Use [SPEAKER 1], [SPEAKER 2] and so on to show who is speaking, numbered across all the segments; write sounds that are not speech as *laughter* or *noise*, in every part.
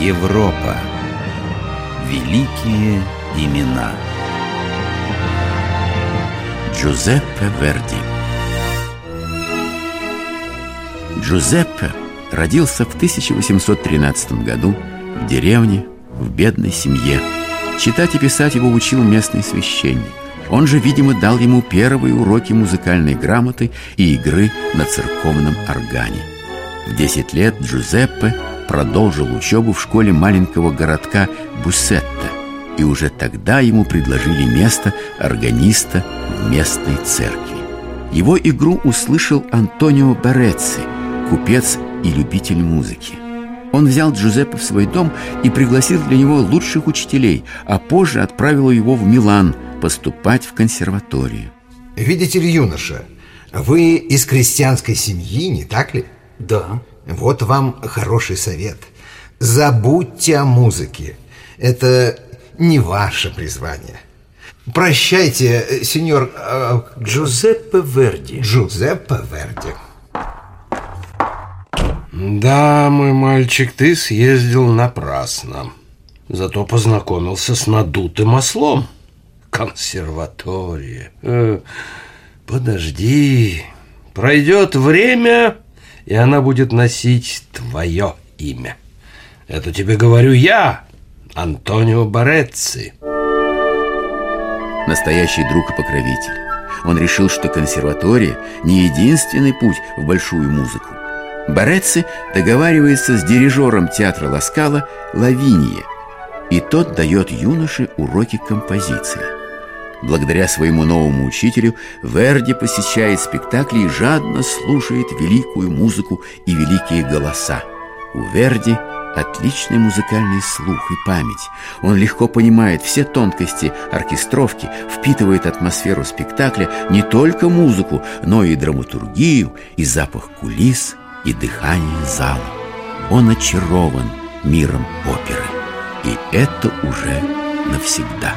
[SPEAKER 1] Европа. Великие имена. Джузеппе Верди. Джузеппе родился в 1813 году в деревне в бедной семье. Читать и писать его учил местный священник. Он же, видимо, дал ему первые уроки музыкальной грамоты и игры на церковном органе. В 10 лет Джузеппе продолжил учебу в школе маленького городка Буссетта, и уже тогда ему предложили место органиста в местной церкви. Его игру услышал Антонио Барецци, купец и любитель музыки. Он взял Джузеппе в свой дом и пригласил для него лучших учителей, а позже отправил его в Милан поступать в консерваторию.
[SPEAKER 2] Видите ли, юноша, вы из крестьянской семьи, не так ли?
[SPEAKER 3] Да.
[SPEAKER 2] Вот вам хороший совет. Забудьте о музыке. Это не ваше призвание. Прощайте, сеньор... Э,
[SPEAKER 3] Джузеппе Верди.
[SPEAKER 2] Джузеппе Верди.
[SPEAKER 4] Да, мой мальчик, ты съездил напрасно. Зато познакомился с надутым ослом. Консерватория. Э, подожди. Пройдет время, и она будет носить твое имя. Это тебе говорю я, Антонио Борецци.
[SPEAKER 1] Настоящий друг и покровитель. Он решил, что консерватория не единственный путь в большую музыку. Борецци договаривается с дирижером театра Ласкала Лавиния, и тот дает юноше уроки композиции. Благодаря своему новому учителю Верди посещает спектакли и жадно слушает великую музыку и великие голоса. У Верди отличный музыкальный слух и память. Он легко понимает все тонкости оркестровки, впитывает атмосферу спектакля, не только музыку, но и драматургию, и запах кулис, и дыхание зала. Он очарован миром оперы. И это уже навсегда.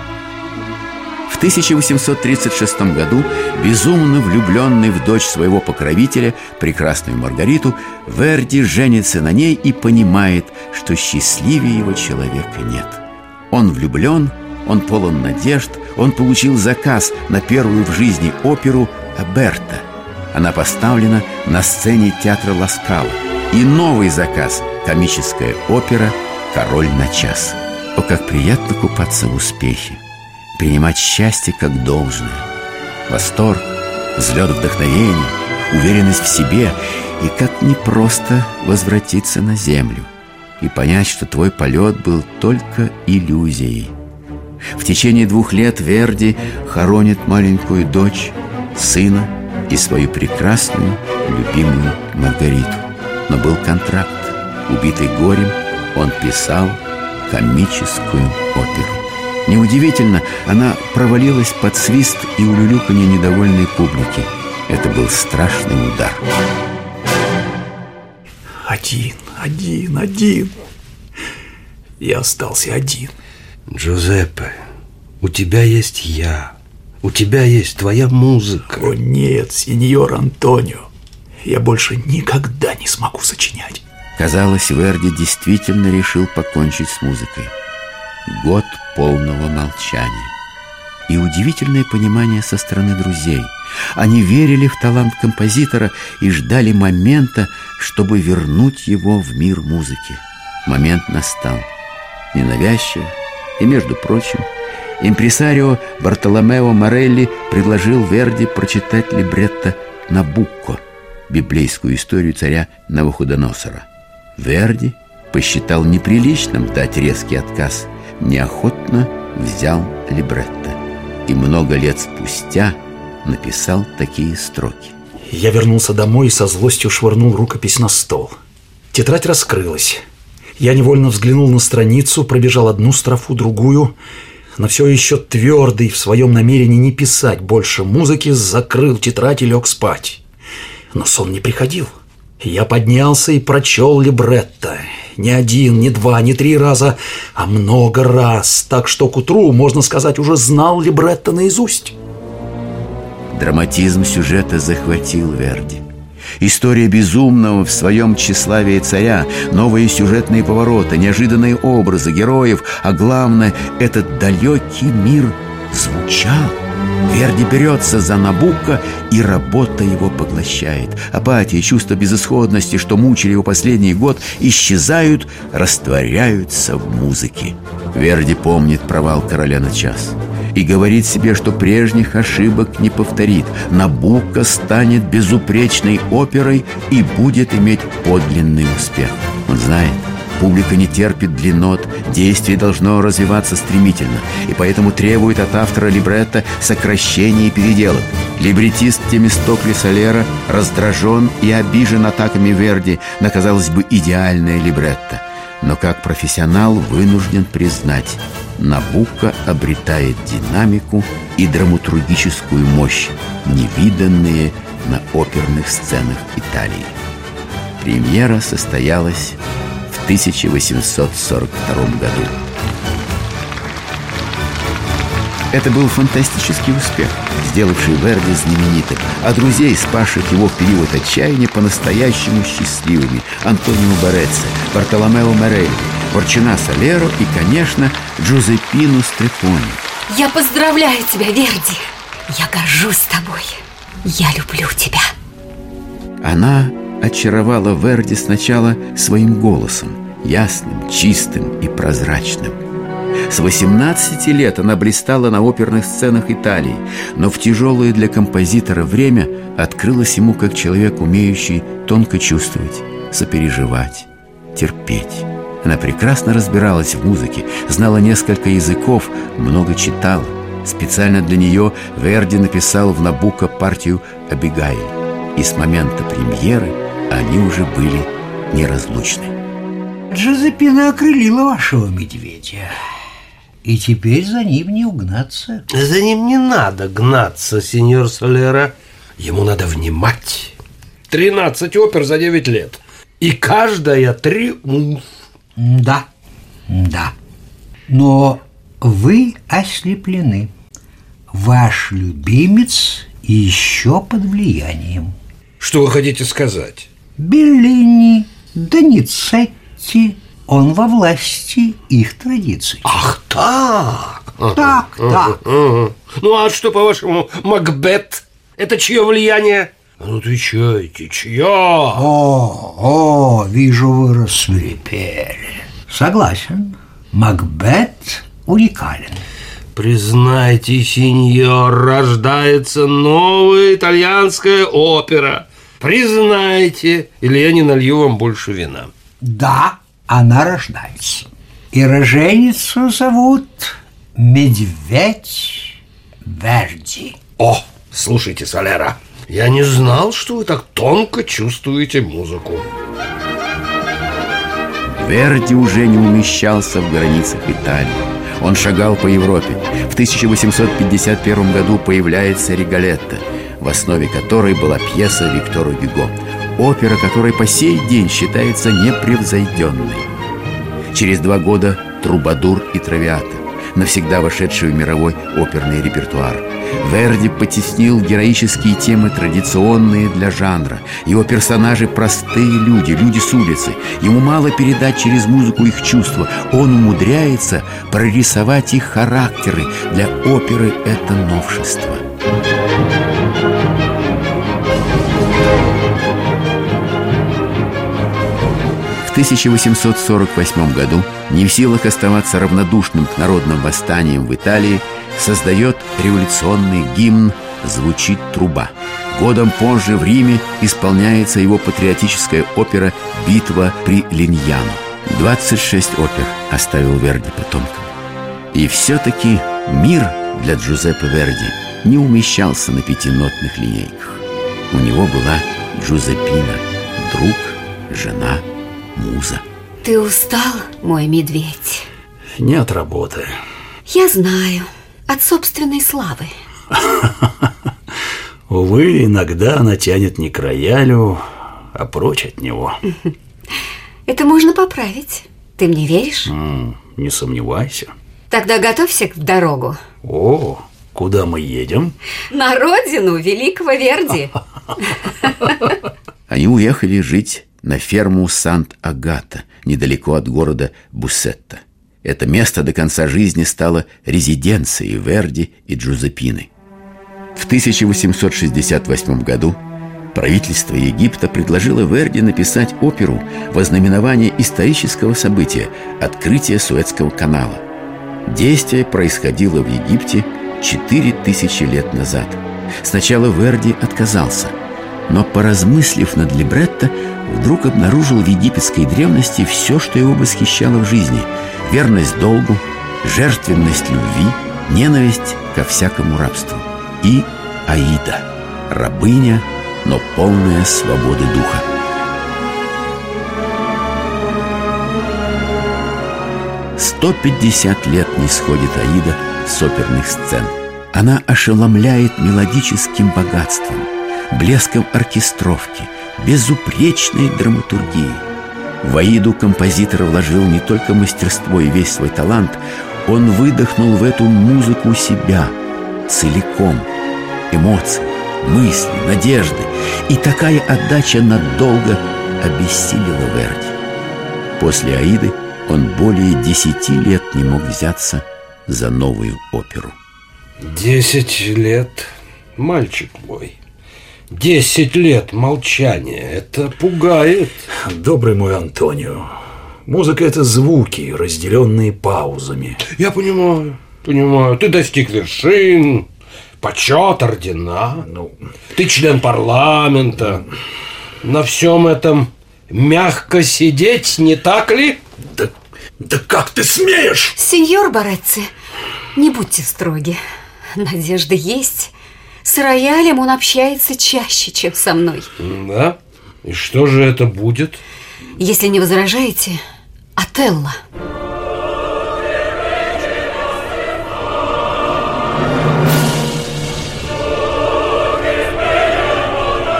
[SPEAKER 1] В 1836 году, безумно влюбленный в дочь своего покровителя, прекрасную Маргариту, Верди женится на ней и понимает, что счастливее его человека нет. Он влюблен, он полон надежд, он получил заказ на первую в жизни оперу «Аберта». Она поставлена на сцене театра Ласкала. И новый заказ – комическая опера «Король на час». О, как приятно купаться в успехе! Принимать счастье как должное. Восторг, взлет вдохновения, уверенность в себе и как непросто возвратиться на землю и понять, что твой полет был только иллюзией. В течение двух лет Верди хоронит маленькую дочь, сына и свою прекрасную, любимую Маргариту. Но был контракт. Убитый горем, он писал комическую оперу. Неудивительно, она провалилась под свист и улюлюканье недовольной публики. Это был страшный удар.
[SPEAKER 3] Один, один, один. Я остался один.
[SPEAKER 4] Джузеппе, у тебя есть я. У тебя есть твоя музыка.
[SPEAKER 3] О нет, сеньор Антонио. Я больше никогда не смогу сочинять.
[SPEAKER 1] Казалось, Верди действительно решил покончить с музыкой. Год полного молчания. И удивительное понимание со стороны друзей. Они верили в талант композитора и ждали момента, чтобы вернуть его в мир музыки. Момент настал. Ненавязчиво. И, между прочим, импресарио Бартоломео Морелли предложил Верди прочитать либретто «Набукко» библейскую историю царя Навуходоносора. Верди посчитал неприличным дать резкий отказ – неохотно взял либретто и много лет спустя написал такие строки.
[SPEAKER 3] Я вернулся домой и со злостью швырнул рукопись на стол. Тетрадь раскрылась. Я невольно взглянул на страницу, пробежал одну строфу, другую, но все еще твердый в своем намерении не писать больше музыки, закрыл тетрадь и лег спать. Но сон не приходил. Я поднялся и прочел либретто. Не один, не два, не три раза, а много раз, так что к утру, можно сказать, уже знал либретто наизусть.
[SPEAKER 1] Драматизм сюжета захватил Верди. История безумного в своем тщеславии царя, новые сюжетные повороты, неожиданные образы героев, а главное, этот далекий мир звучал. Верди берется за Набука, и работа его поглощает. Апатия, чувство безысходности, что мучили его последний год, исчезают, растворяются в музыке. Верди помнит провал короля на час и говорит себе, что прежних ошибок не повторит. Набука станет безупречной оперой и будет иметь подлинный успех. Он знает, Публика не терпит длиннот, действие должно развиваться стремительно, и поэтому требует от автора либретто сокращения и переделок. Либретист Темистокли Солера раздражен и обижен атаками Верди на, казалось бы, идеальное либретто. Но как профессионал вынужден признать, Набука обретает динамику и драматургическую мощь, невиданные на оперных сценах Италии. Премьера состоялась 1842 году. Это был фантастический успех, сделавший Верди знаменитым, а друзей, спасших его в период отчаяния, по-настоящему счастливыми Антонио Борецци, Бартоломео Морелли, Ворчина Солеро и, конечно, Джузеппину Стрепони.
[SPEAKER 5] Я поздравляю тебя, Верди! Я горжусь тобой! Я люблю тебя!
[SPEAKER 1] Она очаровала Верди сначала своим голосом, ясным, чистым и прозрачным. С 18 лет она блистала на оперных сценах Италии, но в тяжелое для композитора время открылась ему как человек, умеющий тонко чувствовать, сопереживать, терпеть. Она прекрасно разбиралась в музыке, знала несколько языков, много читала. Специально для нее Верди написал в Набуко партию «Абигайль», и с момента премьеры они уже были неразлучны.
[SPEAKER 6] Джозепина окрылила вашего медведя. И теперь за ним не угнаться.
[SPEAKER 4] За ним не надо гнаться, сеньор Солера. Ему надо внимать. 13 опер за 9 лет. И каждая триумф.
[SPEAKER 6] Да, да. Но вы ослеплены. Ваш любимец еще под влиянием.
[SPEAKER 4] Что вы хотите сказать?
[SPEAKER 6] Беллини, Доницетти, он во власти их традиций.
[SPEAKER 4] Ах так!
[SPEAKER 6] Так, так.
[SPEAKER 4] Ну а что, по-вашему, Макбет? Это чье влияние? А Ну отвечайте, чье?
[SPEAKER 6] О, о, вижу, вы рассверепели. Согласен. Макбет уникален.
[SPEAKER 4] Признайте, сеньор, рождается новая итальянская опера. Признайте, или я не налью вам больше вина.
[SPEAKER 6] Да, она рождается. И роженицу зовут Медведь Верди.
[SPEAKER 4] О, слушайте, Солера, я не знал, что вы так тонко чувствуете музыку.
[SPEAKER 1] Верди уже не умещался в границах Италии. Он шагал по Европе. В 1851 году появляется «Риголетто», в основе которой была пьеса Виктора Гюго. Опера, которая по сей день считается непревзойденной. Через два года «Трубадур» и «Травиата», навсегда вошедший в мировой оперный репертуар. Верди потеснил героические темы, традиционные для жанра. Его персонажи – простые люди, люди с улицы. Ему мало передать через музыку их чувства. Он умудряется прорисовать их характеры. Для оперы это новшество. В 1848 году, не в силах оставаться равнодушным к народным восстаниям в Италии, создает революционный гимн «Звучит труба». Годом позже в Риме исполняется его патриотическая опера «Битва при Линьяно». 26 опер оставил Верди потомкам. И все-таки мир для Джузеппе Верди не умещался на пятинотных линейках. У него была Джузеппина, друг, жена, муза.
[SPEAKER 5] Ты устал, мой медведь?
[SPEAKER 3] Не от работы.
[SPEAKER 5] Я знаю. От собственной славы. *laughs*
[SPEAKER 3] Увы, иногда она тянет не к роялю, а прочь от него. *laughs*
[SPEAKER 5] Это можно поправить. Ты мне веришь?
[SPEAKER 3] М, Не сомневайся.
[SPEAKER 5] Тогда готовься к дорогу.
[SPEAKER 3] О, куда мы едем?
[SPEAKER 5] На родину великого Верди. *laughs*
[SPEAKER 1] Они уехали жить на ферму Сант-Агата, недалеко от города Буссетта. Это место до конца жизни стало резиденцией Верди и Джузепины. В 1868 году правительство Египта предложило Верди написать оперу во знаменование исторического события – открытия Суэцкого канала. Действие происходило в Египте 4000 лет назад. Сначала Верди отказался, но, поразмыслив над либретто, вдруг обнаружил в египетской древности все, что его восхищало в жизни – верность долгу, жертвенность любви, ненависть ко всякому рабству. И Аида, рабыня, но полная свободы духа. Сто пятьдесят лет не сходит Аида с оперных сцен. Она ошеломляет мелодическим богатством, блеском оркестровки, безупречной драматургией. В Аиду композитор вложил не только мастерство и весь свой талант, он выдохнул в эту музыку себя целиком. Эмоции, мысли, надежды. И такая отдача надолго обессилила Верди. После Аиды он более десяти лет не мог взяться за новую оперу.
[SPEAKER 4] Десять лет, мальчик мой. Десять лет молчания. Это пугает.
[SPEAKER 3] Добрый мой Антонио, музыка — это звуки, разделенные паузами.
[SPEAKER 4] Я понимаю, понимаю. Ты достиг вершин, почет, ордена.
[SPEAKER 3] Ну,
[SPEAKER 4] Ты член парламента. На всем этом мягко сидеть, не так ли?
[SPEAKER 3] да, да как ты смеешь?
[SPEAKER 5] Сеньор Барецци, не будьте строги. Надежда есть. С роялем он общается чаще, чем со мной.
[SPEAKER 4] Да? И что же это будет?
[SPEAKER 5] Если не возражаете, Отелло.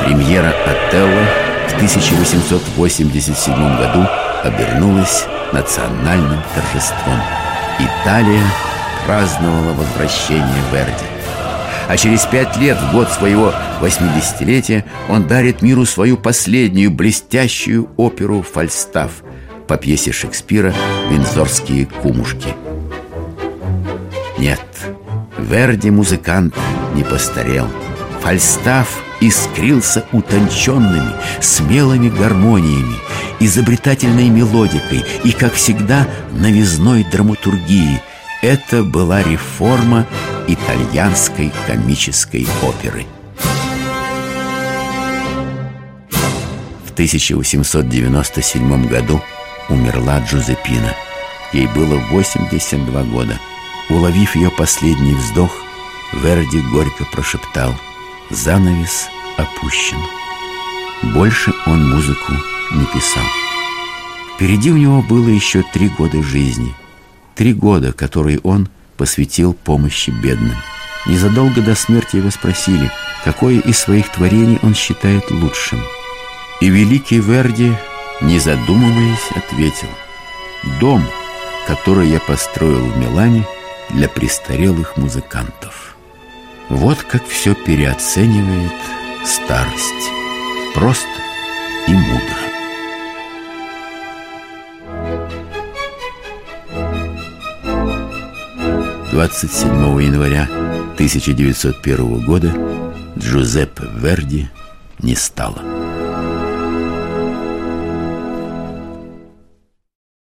[SPEAKER 1] Премьера «Отелло» в 1887 году обернулась национальным торжеством. Италия праздновала возвращение Верди. А через пять лет, в год своего 80-летия, он дарит миру свою последнюю блестящую оперу «Фальстаф» по пьесе Шекспира «Виндзорские кумушки». Нет, Верди музыкант не постарел. Фальстаф искрился утонченными, смелыми гармониями, изобретательной мелодикой и, как всегда, новизной драматургии. Это была реформа итальянской комической оперы. В 1897 году умерла Джузеппина. Ей было 82 года. Уловив ее последний вздох, Верди горько прошептал «Занавес опущен». Больше он музыку не писал. Впереди у него было еще три года жизни. Три года, которые он посвятил помощи бедным. Незадолго до смерти его спросили, какое из своих творений он считает лучшим. И великий Верди, не задумываясь, ответил «Дом, который я построил в Милане для престарелых музыкантов». Вот как все переоценивает старость. Просто и мудро. Двадцать седьмого января 1901 года Джузеппе Верди не стало.